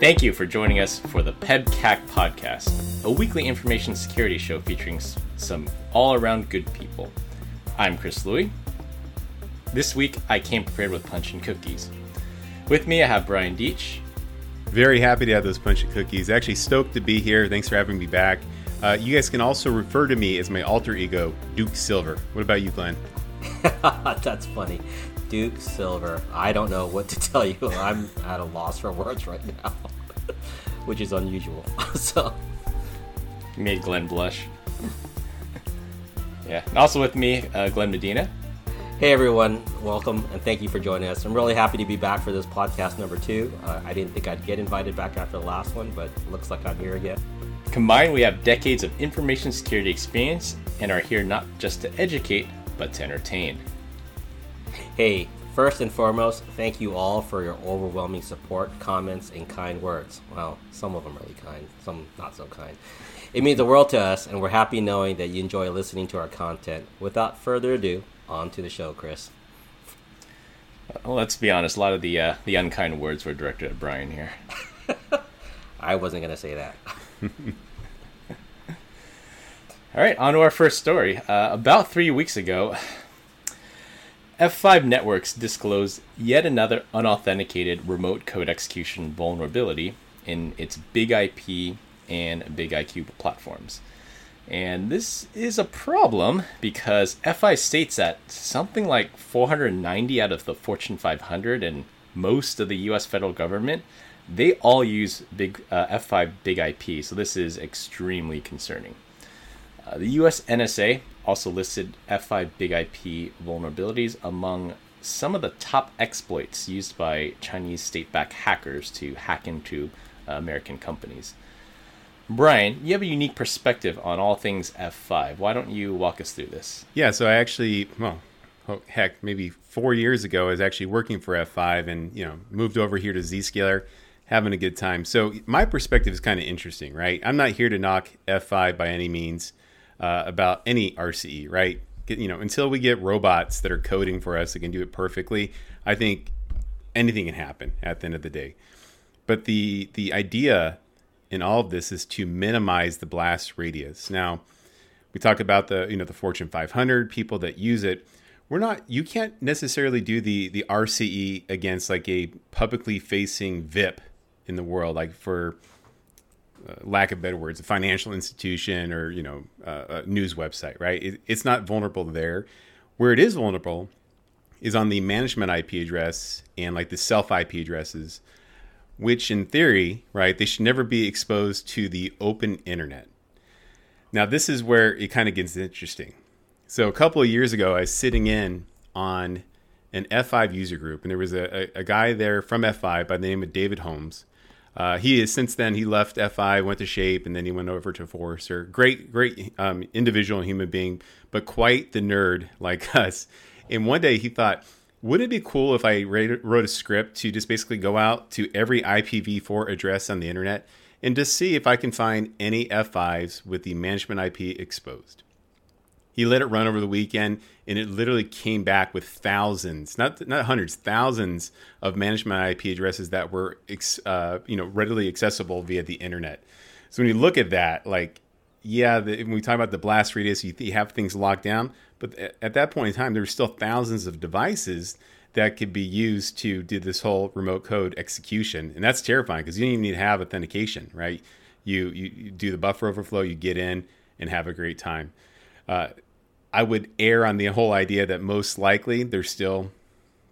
Thank you for joining us for the PEBCAK podcast, a weekly information security show featuring some all around good people. I'm Chris Louie. This week, I came prepared with punch and cookies. With me, I have Brian Deitch. Very happy to have those punch and cookies. Actually, stoked to be here. Thanks for having me back. Uh, you guys can also refer to me as my alter ego, Duke Silver. What about you, Glenn? That's funny. Duke Silver. I don't know what to tell you. I'm at a loss for words right now, which is unusual. so, you made Glenn blush. yeah. And also with me, uh, Glenn Medina. Hey everyone, welcome and thank you for joining us. I'm really happy to be back for this podcast number two. Uh, I didn't think I'd get invited back after the last one, but looks like I'm here again. Combined, we have decades of information security experience and are here not just to educate, but to entertain. Hey, first and foremost, thank you all for your overwhelming support, comments, and kind words. Well, some of them really kind, some not so kind. It means the world to us, and we're happy knowing that you enjoy listening to our content. Without further ado, on to the show, Chris. Well, let's be honest. A lot of the uh, the unkind words were directed at Brian here. I wasn't gonna say that. All right, on to our first story. Uh, about three weeks ago, F5 Networks disclosed yet another unauthenticated remote code execution vulnerability in its Big IP and Big IQ platforms. And this is a problem because F5 states that something like 490 out of the Fortune 500 and most of the US federal government, they all use big uh, F5 Big IP. So this is extremely concerning. Uh, the US NSA also listed F5 Big IP vulnerabilities among some of the top exploits used by Chinese state backed hackers to hack into uh, American companies. Brian, you have a unique perspective on all things F5. Why don't you walk us through this? Yeah, so I actually, well, heck, maybe four years ago, I was actually working for F5 and, you know, moved over here to Zscaler, having a good time. So my perspective is kind of interesting, right? I'm not here to knock F5 by any means uh, about any RCE, right? You know, until we get robots that are coding for us that can do it perfectly, I think anything can happen at the end of the day. But the the idea in all of this is to minimize the blast radius. Now, we talk about the you know the Fortune 500 people that use it. We're not. You can't necessarily do the the RCE against like a publicly facing VIP in the world, like for uh, lack of better words, a financial institution or you know uh, a news website, right? It, it's not vulnerable there. Where it is vulnerable is on the management IP address and like the self IP addresses, which in theory, right, they should never be exposed to the open internet. Now, this is where it kind of gets interesting. So, a couple of years ago, I was sitting in on an F5 user group, and there was a, a, a guy there from F5 by the name of David Holmes uh, he is since then he left F5, went to Shape, and then he went over to Forrester. Great, great um, individual and human being, but quite the nerd like us. And one day he thought, wouldn't it be cool if I wrote a script to just basically go out to every IPv4 address on the internet and just see if I can find any F5s with the management IP exposed? He let it run over the weekend, and it literally came back with thousands, not not hundreds, thousands of management IP addresses that were, uh, you know, readily accessible via the internet. So when you look at that, like, yeah, the, when we talk about the blast radius, you, you have things locked down, but at that point in time, there were still thousands of devices that could be used to do this whole remote code execution, and that's terrifying because you don't even need to have authentication, right? You, you you do the buffer overflow, you get in and have a great time. Uh, I would err on the whole idea that most likely there's still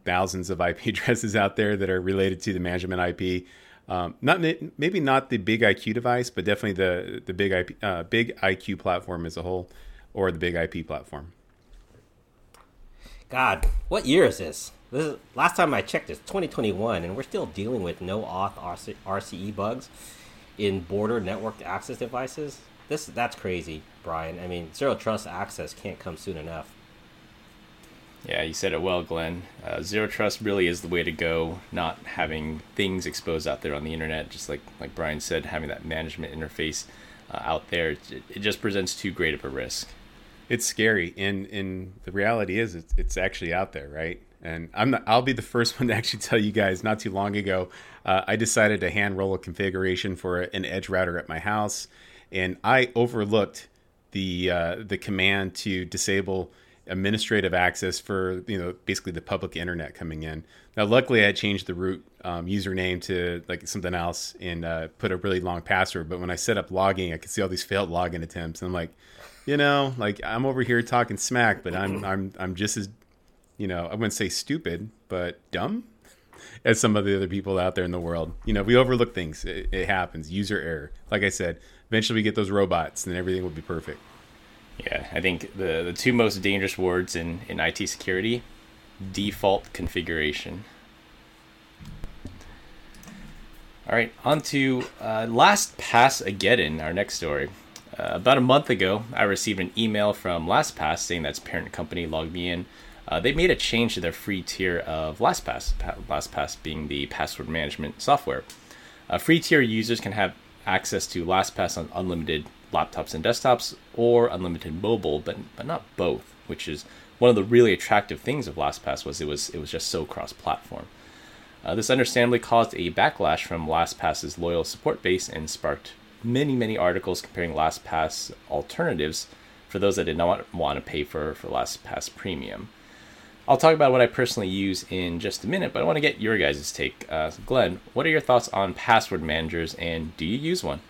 thousands of IP addresses out there that are related to the management IP. Um, not maybe not the big IQ device, but definitely the the big IP, uh, big IQ platform as a whole, or the big IP platform. God, what year is this? This is, last time I checked, it's 2021, and we're still dealing with no auth RCE bugs in border network access devices. This that's crazy. Brian. I mean, zero trust access can't come soon enough. Yeah, you said it well, Glenn. Uh, zero trust really is the way to go. Not having things exposed out there on the internet, just like like Brian said, having that management interface uh, out there, it, it, just presents too great of a risk. It's scary, and and the reality is, it's, it's actually out there, right? And I'm not, I'll be the first one to actually tell you guys. Not too long ago, uh, I decided to hand roll a configuration for an edge router at my house, and I overlooked the uh, the command to disable administrative access for you know basically the public internet coming in. Now, luckily, I changed the root um, username to like something else and uh, put a really long password. But when I set up logging, I could see all these failed login attempts, and I'm like, you know, like I'm over here talking smack, but I'm I'm I'm just as you know I wouldn't say stupid, but dumb as some of the other people out there in the world. You know, we overlook things. It, it happens. User error. Like I said, eventually we get those robots, and everything will be perfect. Yeah, I think the the two most dangerous words in in IT security: default configuration. All right, on to uh, LastPass Ageddon, our next story. Uh, about a month ago, I received an email from LastPass saying that's parent company LogMeIn. Uh, they made a change to their free tier of LastPass, LastPass being the password management software. Uh, free tier users can have access to LastPass on unlimited laptops and desktops or unlimited mobile, but but not both, which is one of the really attractive things of LastPass was it was it was just so cross-platform. Uh, this understandably caused a backlash from LastPass's loyal support base and sparked many many articles comparing LastPass alternatives for those that did not want to pay for for LastPass Premium. I'll talk about what I personally use in just a minute, but I want to get your guys' take. Uh, Glenn, what are your thoughts on password managers, and do you use one?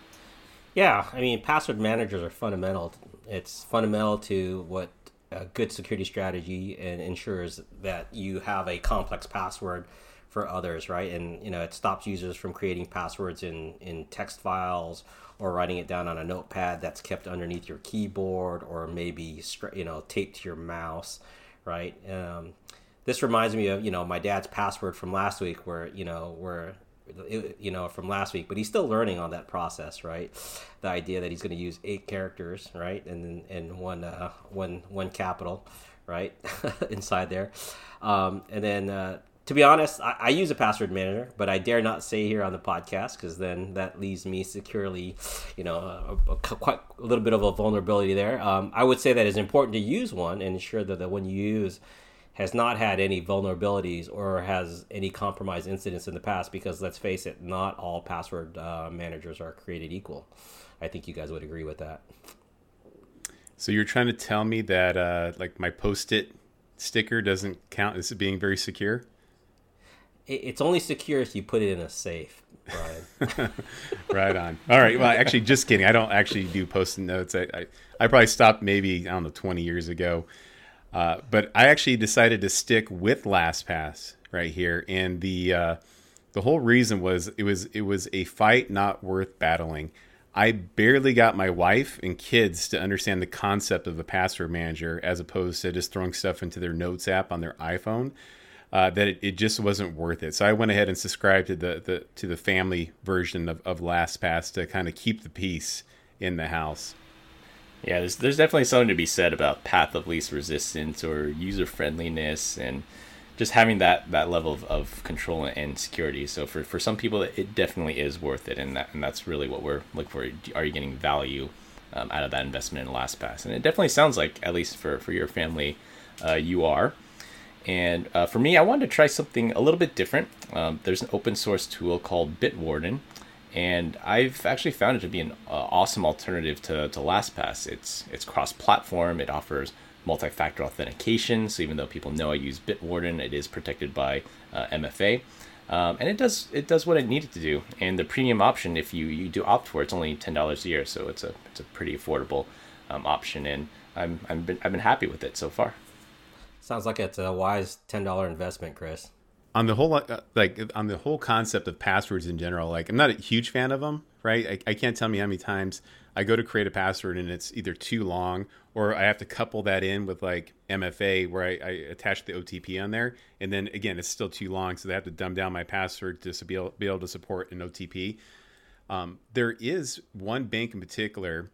Yeah, I mean, password managers are fundamental. It's fundamental to what a good security strategy and ensures that you have a complex password for others, right? And you know, it stops users from creating passwords in in text files or writing it down on a notepad that's kept underneath your keyboard or maybe you know taped to your mouse, right? Um, this reminds me of you know my dad's password from last week, where you know where you know from last week but he's still learning on that process right? The idea that he's going to use eight characters right? And and one uh, one one capital right inside there. Um, and then uh, to be honest I, I, use a password manager but i dare not say here on the podcast because then that leaves me securely you know a, a, quite a little bit of a vulnerability there. Um, i would say that it's important to use one and ensure that the one you use has not had any vulnerabilities or has any compromised incidents in the past because let's face it not all password uh, managers are created equal. I think you guys would agree with that. So you're trying to tell me that uh, like my post-it sticker doesn't count as being very secure it's only secure if you put it in a safe Brian. right on. All right. Well, actually, just kidding. I don't actually do post-it notes. I, I, I probably stopped maybe I don't know 20 years ago. Uh, but I actually decided to stick with LastPass right here, and the uh, the whole reason was it was it was a fight not worth battling. I barely got my wife and kids to understand the concept of a password manager as opposed to just throwing stuff into their notes app on their iPhone. Uh, that it, it, just wasn't worth it. So I went ahead and subscribed to the, the to the family version of, of LastPass to kind of keep the peace in the house. Yeah, there's there's definitely something to be said about path of least resistance or user friendliness and just having that that level of, of control and security. So for, for some people, it definitely is worth it, and that and that's really what we're looking for. Are you getting value um, out of that investment in LastPass? And it definitely sounds like, at least for for your family, uh, you are. And uh, for me, I wanted to try something a little bit different. Um, there's an open source tool called Bitwarden, and I've actually found it to be an uh, awesome alternative to, to LastPass. It's it's cross-platform. It offers multi-factor authentication. So even though people know I use Bitwarden, it is protected by uh, MFA, um, and it does it does what it needed to do. And the premium option, if you, you do opt for, it's only ten dollars a year, so it's a it's a pretty affordable um, option. And I'm I'm been I've been happy with it so far. Sounds like it's a wise ten dollar investment, Chris. On the whole uh, like on the whole concept of passwords in general like i'm not a huge fan of them right? I, I, can't tell me how many times i go to create a password and it's either too long or i have to couple that in with like mfa where i, I attach the otp on there. And then again it's still too long so they have to dumb down my password to be able, be able to support an otp um, there is one bank in particular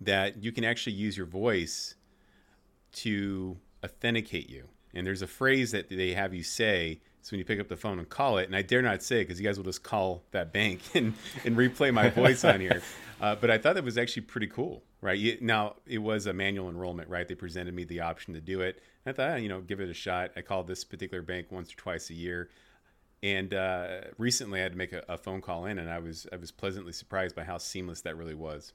that you can actually use your voice to authenticate you and there's a phrase that they have you say so when you pick up the phone and call it, and I dare not say because you guys will just call that bank and, and replay my voice on here. Uh, but I thought it was actually pretty cool. right? You, now it was a manual enrollment, right? They presented me the option to do it. And I thought, oh, you know, give it a shot. I called this particular bank once or twice a year, and uh, recently I had to make a, a phone call in, and I was I was pleasantly surprised by how seamless that really was.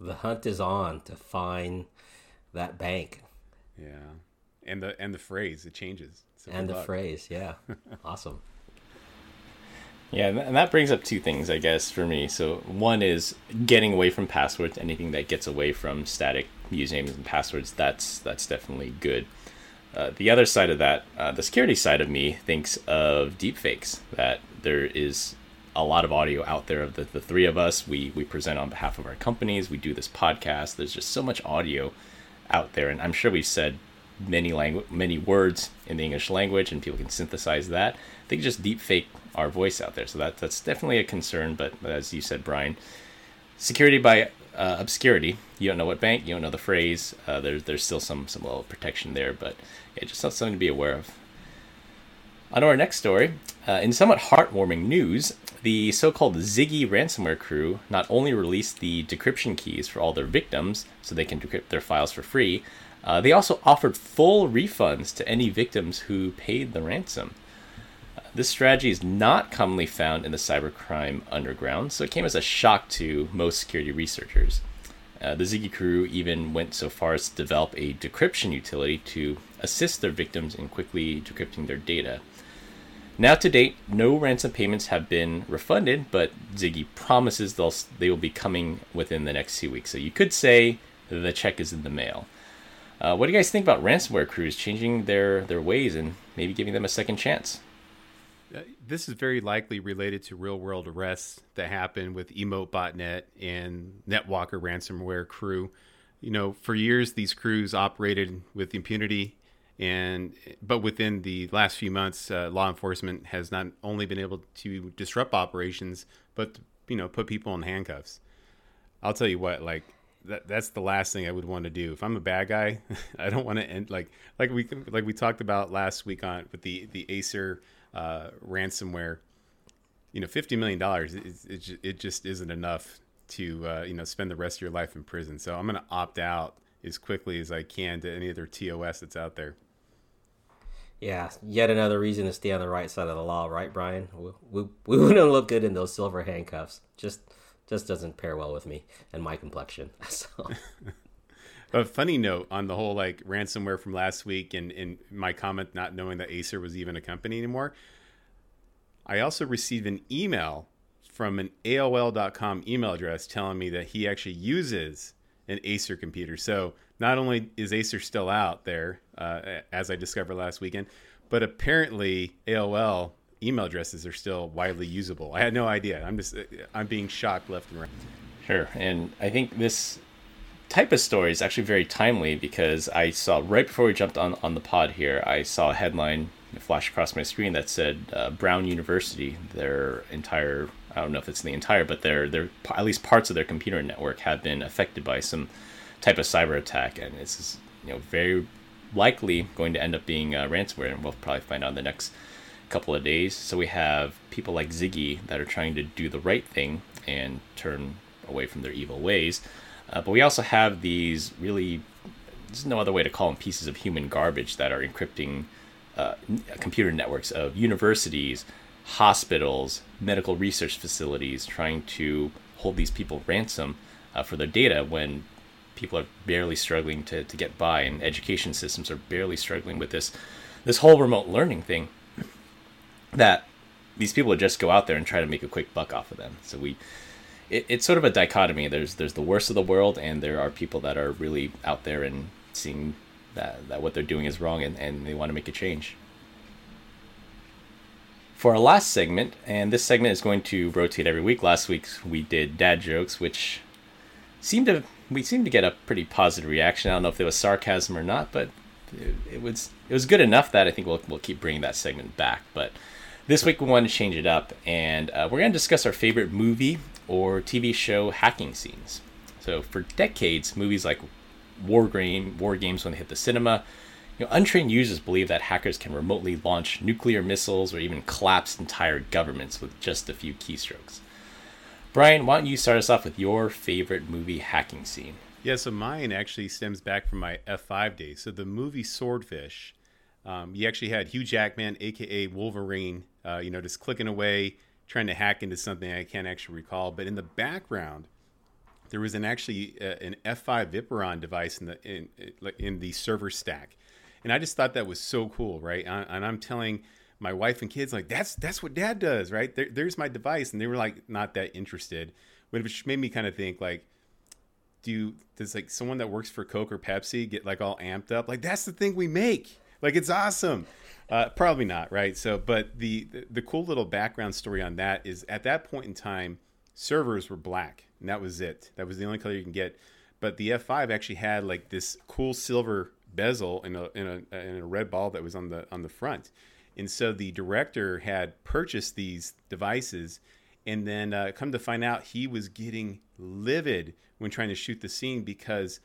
The hunt is on to find that bank. Yeah, and the and the phrase it changes. So and the luck. phrase, yeah, awesome. Yeah, and that brings up two things, I guess, for me. So one is getting away from passwords. Anything that gets away from static usernames and passwords, that's that's definitely good. Uh, the other side of that, uh, the security side of me, thinks of deepfakes. That there is a lot of audio out there of the, the three of us. We we present on behalf of our companies. We do this podcast. There's just so much audio out there, and I'm sure we've said many language, many words in the English language, and people can synthesize that. They can just deepfake our voice out there. So that that's definitely a concern. But as you said, Brian, security by uh, obscurity. You don't know what bank. You don't know the phrase. Uh, there's there's still some some level of protection there, but yeah, just something to be aware of. On to our next story. Uh, in somewhat heartwarming news, the so-called Ziggy ransomware crew not only released the decryption keys for all their victims, so they can decrypt their files for free, uh, they also offered full refunds to any victims who paid the ransom. This strategy is not commonly found in the cybercrime underground, so it came as a shock to most security researchers. Uh, the Ziggy crew even went so far as to develop a decryption utility to assist their victims in quickly decrypting their data. Now, to date, no ransom payments have been refunded, but Ziggy promises they'll, they will be coming within the next two weeks. So you could say the check is in the mail. Uh, what do you guys think about ransomware crews changing their, their ways and maybe giving them a second chance? Uh, this is very likely related to real world arrests that happen with Emotet and NetWalker ransomware crew. You know, for years these crews operated with impunity, and but within the last few months, uh, law enforcement has not only been able to disrupt operations, but you know, put people in handcuffs. I'll tell you what, like that, that's the last thing I would want to do. If I'm a bad guy, I don't want to end like like we like we talked about last week on with the the Acer uh, ransomware, you know, fifty million dollars, it, it, it, just isn't enough to uh, you know spend the rest of your life in prison. So I'm going to opt out as quickly as I can to any other TOS that's out there. Yeah, yet another reason to stay on the right side of the law, right, Brian? We, we, we wouldn't look good in those silver handcuffs. Just just doesn't pair well with me and my complexion. So. A funny note on the whole like ransomware from last week and, and my comment not knowing that Acer was even a company anymore. I also received an email from an AOL.com email address telling me that he actually uses an Acer computer. So not only is Acer still out there, uh, as I discovered last weekend, but apparently AOL email addresses are still widely usable. I had no idea. I'm just I'm being shocked left and right. Sure, and I think this type of story is actually very timely because I saw right before we jumped on, on the pod here, I saw a headline flash across my screen that said uh, Brown University, their entire I don't know if it's the entire, but their their at least parts of their computer network have been affected by some type of cyber attack, and it's you know very likely going to end up being uh, ransomware, and we'll probably find out in the next couple of days. So we have people like Ziggy that are trying to do the right thing and turn away from their evil ways. Uh, but we also have these really, there's no other way to call them pieces of human garbage that are encrypting uh, computer networks of universities, hospitals, medical research facilities, trying to hold these people ransom uh, for their data when people are barely struggling to, to get by and education systems are barely struggling with this this whole remote learning thing that these people would just go out there and try to make a quick buck off of them so we it, it's sort of a dichotomy. There's there's the worst of the world, and there are people that are really out there and seeing that, that what they're doing is wrong, and, and they want to make a change. For our last segment, and this segment is going to rotate every week. Last week we did dad jokes, which seemed to we seemed to get a pretty positive reaction. I don't know if it was sarcasm or not, but it, it was it was good enough that I think we'll we'll keep bringing that segment back. But this week we want to change it up, and uh, we're going to discuss our favorite movie or TV show hacking scenes. So for decades, movies like War Game, War Games when they hit the cinema, you know, untrained users believe that hackers can remotely launch nuclear missiles or even collapse entire governments with just a few keystrokes. Brian, why don't you start us off with your favorite movie hacking scene? Yeah, so mine actually stems back from my F5 days. So the movie Swordfish, um, you actually had Hugh Jackman, aka Wolverine, uh, you know, just clicking away, trying to hack into something I can't actually recall. But in the background, there was an actually uh, an F5 VIPRION device in the in in the server stack, and I just thought that was so cool, right? And I'm telling my wife and kids like that's that's what dad does right? There, there's my device. And they were like not that interested. Which made me kind of think like do does like someone that works for coke or pepsi get like all amped up? Like that's the thing we make. Like it's awesome. Uh, probably not right? So but the, the the cool little background story on that is at that point in time servers were black and that was it. That was the only color you can get. But the f5 actually had like this cool silver bezel in a in a in a red ball that was on the on the front and so the director had purchased these devices, and then uh, come to find out he was getting livid when trying to shoot the scene because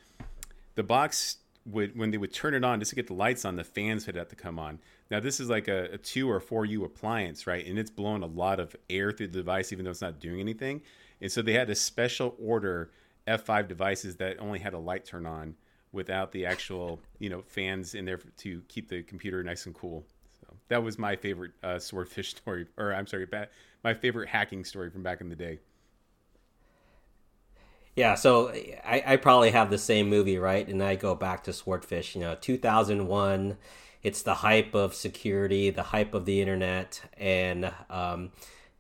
the box would, when they would turn it on just to get the lights on, the fans had to come on. Now this is like a, a two or four U appliance, right? And it's blowing a lot of air through the device, even though it's not doing anything. And so they had a special order F5 devices that only had a light turn on without the actual, you know, fans in there to keep the computer nice and cool So that was my favorite uh, swordfish story, or I'm sorry, my favorite hacking story from back in the day. Yeah, so I, I probably have the same movie, right? And I go back to Swordfish, you know, 2001. It's the hype of security, the hype of the internet, and um,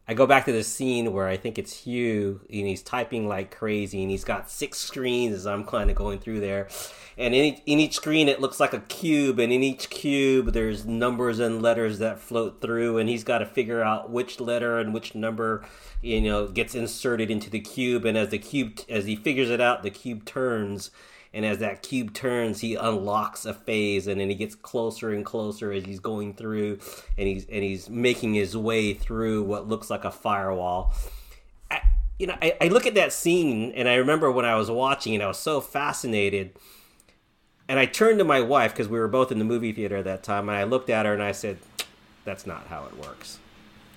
I go back to the scene where I think it's Hugh and he's typing like crazy and he's got six screens as I'm kind of going through there. And in each, in each screen it looks like a cube and in each cube there's numbers and letters that float through and he's got to figure out which letter and which number you know gets inserted into the cube and as the cube as he figures it out the cube turns and as that cube turns he unlocks a phase and then he gets closer and closer as he's going through and he's and he's making his way through what looks like a firewall. I, you know I, I look at that scene and i remember when i was watching it i was so fascinated. And i turned to my wife because we were both in the movie theater at that time and i looked at her and i said that's not how it works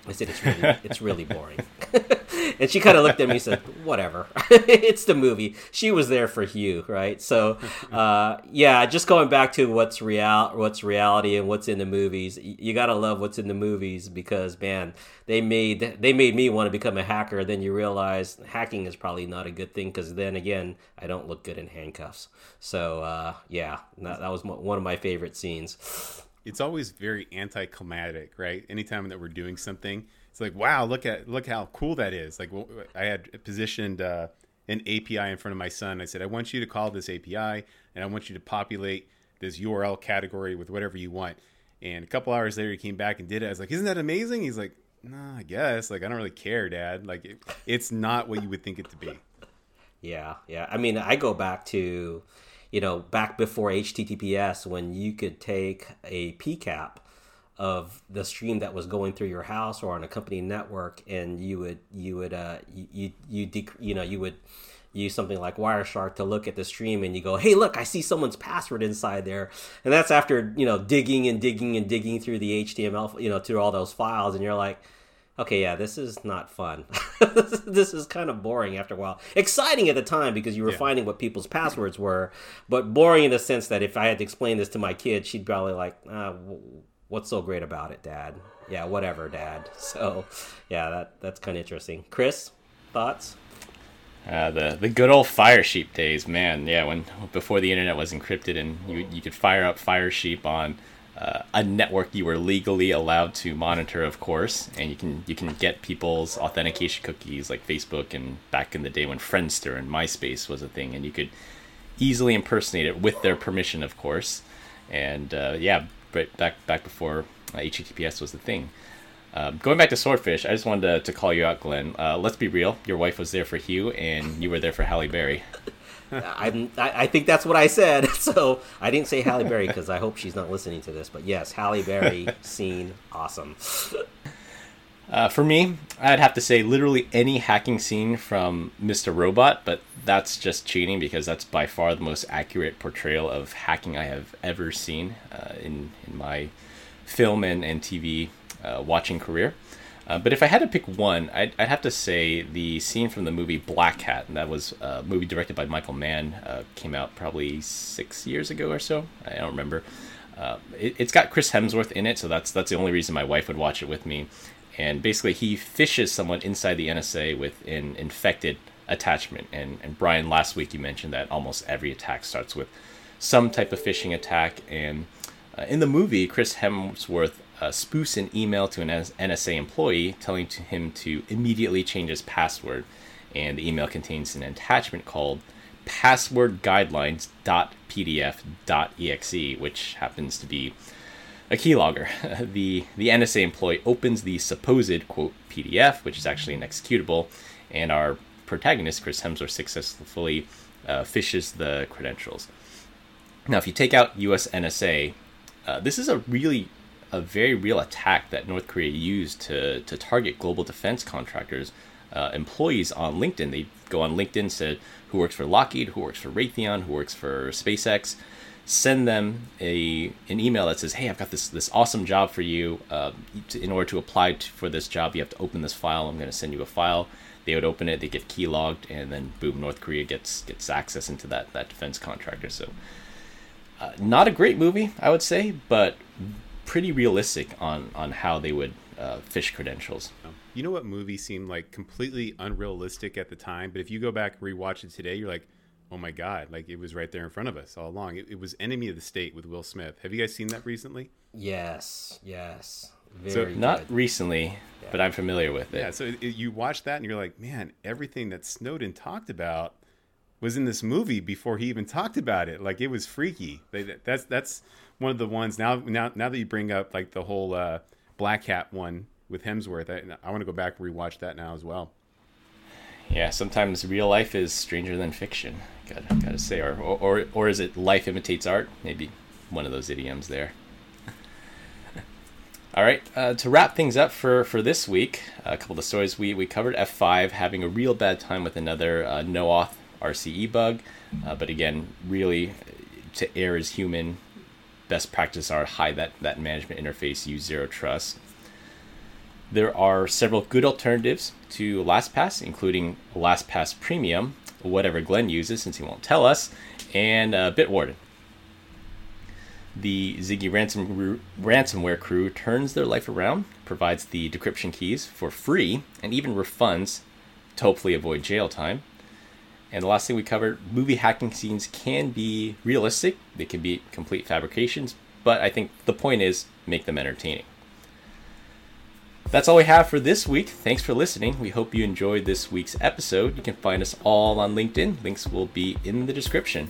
I said it's really it's really boring. and she kind of looked at me and said, "Whatever, it's the movie." She was there for Hugh, right? So, uh, yeah, just going back to what's real, what's reality, and what's in the movies. You gotta love what's in the movies because man, they made they made me want to become a hacker. Then you realize hacking is probably not a good thing because then again, I don't look good in handcuffs. So, uh, yeah, that, that was one of my favorite scenes it's always very anticlimactic, right? Anytime that we're doing something, it's like, wow, look at look how cool that is. Like, well, I had positioned uh, an API in front of my son. I said, I want you to call this API, and I want you to populate this URL category with whatever you want. And a couple hours later, he came back and did it. I was like, isn't that amazing? He's like, no, I guess. Like, I don't really care, Dad. Like, it, it's not what you would think it to be. Yeah, yeah. I mean, I go back to you know, back before HTTPS, when you could take a PCAP of the stream that was going through your house or on a company network, and you would you would uh you you you, dec- you know you would use something like Wireshark to look at the stream and you go, hey, look, I see someone's password inside there. And that's after, you know, digging and digging and digging through the HTML, you know, through all those files. And you're like, okay, yeah, this is not fun. this is kind of boring after a while. Exciting at the time because you were yeah. finding what people's passwords were, but boring in the sense that if I had to explain this to my kid, she'd probably like, uh, "What's so great about it, Dad?" Yeah, whatever, Dad. So, yeah, that that's kind of interesting. Chris, thoughts? Uh, the the good old Firesheep days, man. Yeah, when before the internet was encrypted and you you could fire up Firesheep on uh, a network you were legally allowed to monitor, of course, and you can you can get people's authentication cookies like Facebook and back in the day when Friendster and MySpace was a thing, and you could easily impersonate it with their permission, of course. And uh, yeah, but back back before uh, HTTPS was the thing. Uh, going back to Swordfish, I just wanted to, to call you out, Glenn. Uh, let's be real. Your wife was there for Hugh, and you were there for Halle Berry. I, I think that's what I said. So I didn't say Halle Berry because I hope she's not listening to this. But yes, Halle Berry scene, awesome. Uh, for me, I'd have to say literally any hacking scene from Mr. Robot, but that's just cheating because that's by far the most accurate portrayal of hacking I have ever seen uh, in, in my film and, and TV uh, watching career. Uh, but if I had to pick one, I'd, I'd, have to say the scene from the movie Blackhat, and that was a movie directed by Michael Mann, uh, came out probably six years ago or so. I don't remember. Uh, it, has got Chris Hemsworth in it, so that's that's the only reason my wife would watch it with me. And basically, he phishes someone inside the NSA with an infected attachment. And and Brian, last week you mentioned that almost every attack starts with some type of phishing attack. And uh, in the movie, Chris Hemsworth uh, spoofs an email to an NSA employee telling to him to immediately change his password. And the email contains an attachment called passwordguidelines.pdf.exe, which happens to be a keylogger. the the NSA employee opens the supposed quote PDF, which is actually an executable, and our protagonist Chris Hemsworth successfully uh, phishes the credentials. Now, if you take out U.S. NSA, uh, this is a really a very real attack that North Korea used to to target global defense contractors. Uh, employees on LinkedIn. They go on LinkedIn, said who works for Lockheed, who works for Raytheon, who works for SpaceX, send them a an email that says, "Hey, I've got this this awesome job for you. Uh, in order to apply to, for this job, you have to open this file. I'm going to send you a file." They would open it, they get key logged, and then boom, North Korea gets gets access into that that defense contractor. So, uh, not a great movie, I would say, but pretty realistic on on how they would uh, phish credentials. You know what movie seemed like completely unrealistic at the time, but if you go back and rewatch it today, you're like, oh my god, like it was right there in front of us all along. It, it was Enemy of the State with Will Smith. Have you guys seen that recently? Yes, yes. Very so not recently, yeah. but I'm familiar with it. Yeah, so it, you watch that and you're like, man, everything that Snowden talked about was in this movie before he even talked about it. Like it was freaky. That's that's one of the ones now. Now now that you bring up like the whole uh, Blackhat one with Hemsworth. I, I want to go back and rewatch that now as well. Yeah, sometimes real life is stranger than fiction. Gotta gotta say, or, or or is it life imitates art? Maybe one of those idioms there. All right, uh, to wrap things up for, for this week, a couple of the stories we, we covered F5 having a real bad time with another uh, no RCE bug, uh, but again, really to err is human. Best practice are hide that, that management interface, use zero trust. There are several good alternatives to LastPass, including LastPass Premium, whatever Glenn uses since he won't tell us, and uh, Bitwarden. The Ziggy ransom, ransomware crew turns their life around, provides the decryption keys for free, and even refunds to hopefully avoid jail time. And the last thing we covered movie hacking scenes can be realistic, they can be complete fabrications, but I think the point is make them entertaining. That's all we have for this week. Thanks for listening. We hope you enjoyed this week's episode. You can find us all on LinkedIn. Links will be in the description.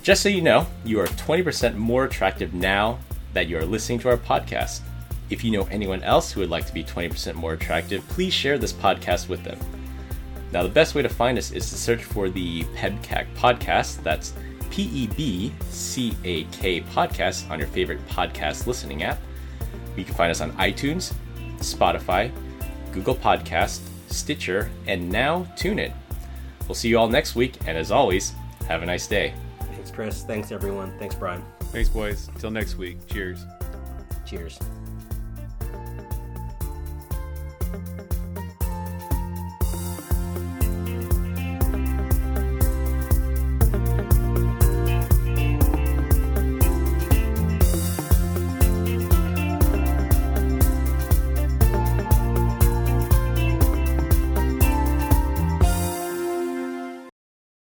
Just so you know, you are 20% more attractive now that you are listening to our podcast. If you know anyone else who would like to be 20% more attractive, please share this podcast with them. Now, the best way to find us is to search for the PEBCAK podcast. That's P E B C A K podcast on your favorite podcast listening app. You can find us on iTunes, Spotify, Google Podcast, Stitcher, and now TuneIn. We'll see you all next week, and as always, have a nice day. Thanks, Chris. Thanks, everyone. Thanks, Brian. Thanks, boys. Till next week. Cheers. Cheers.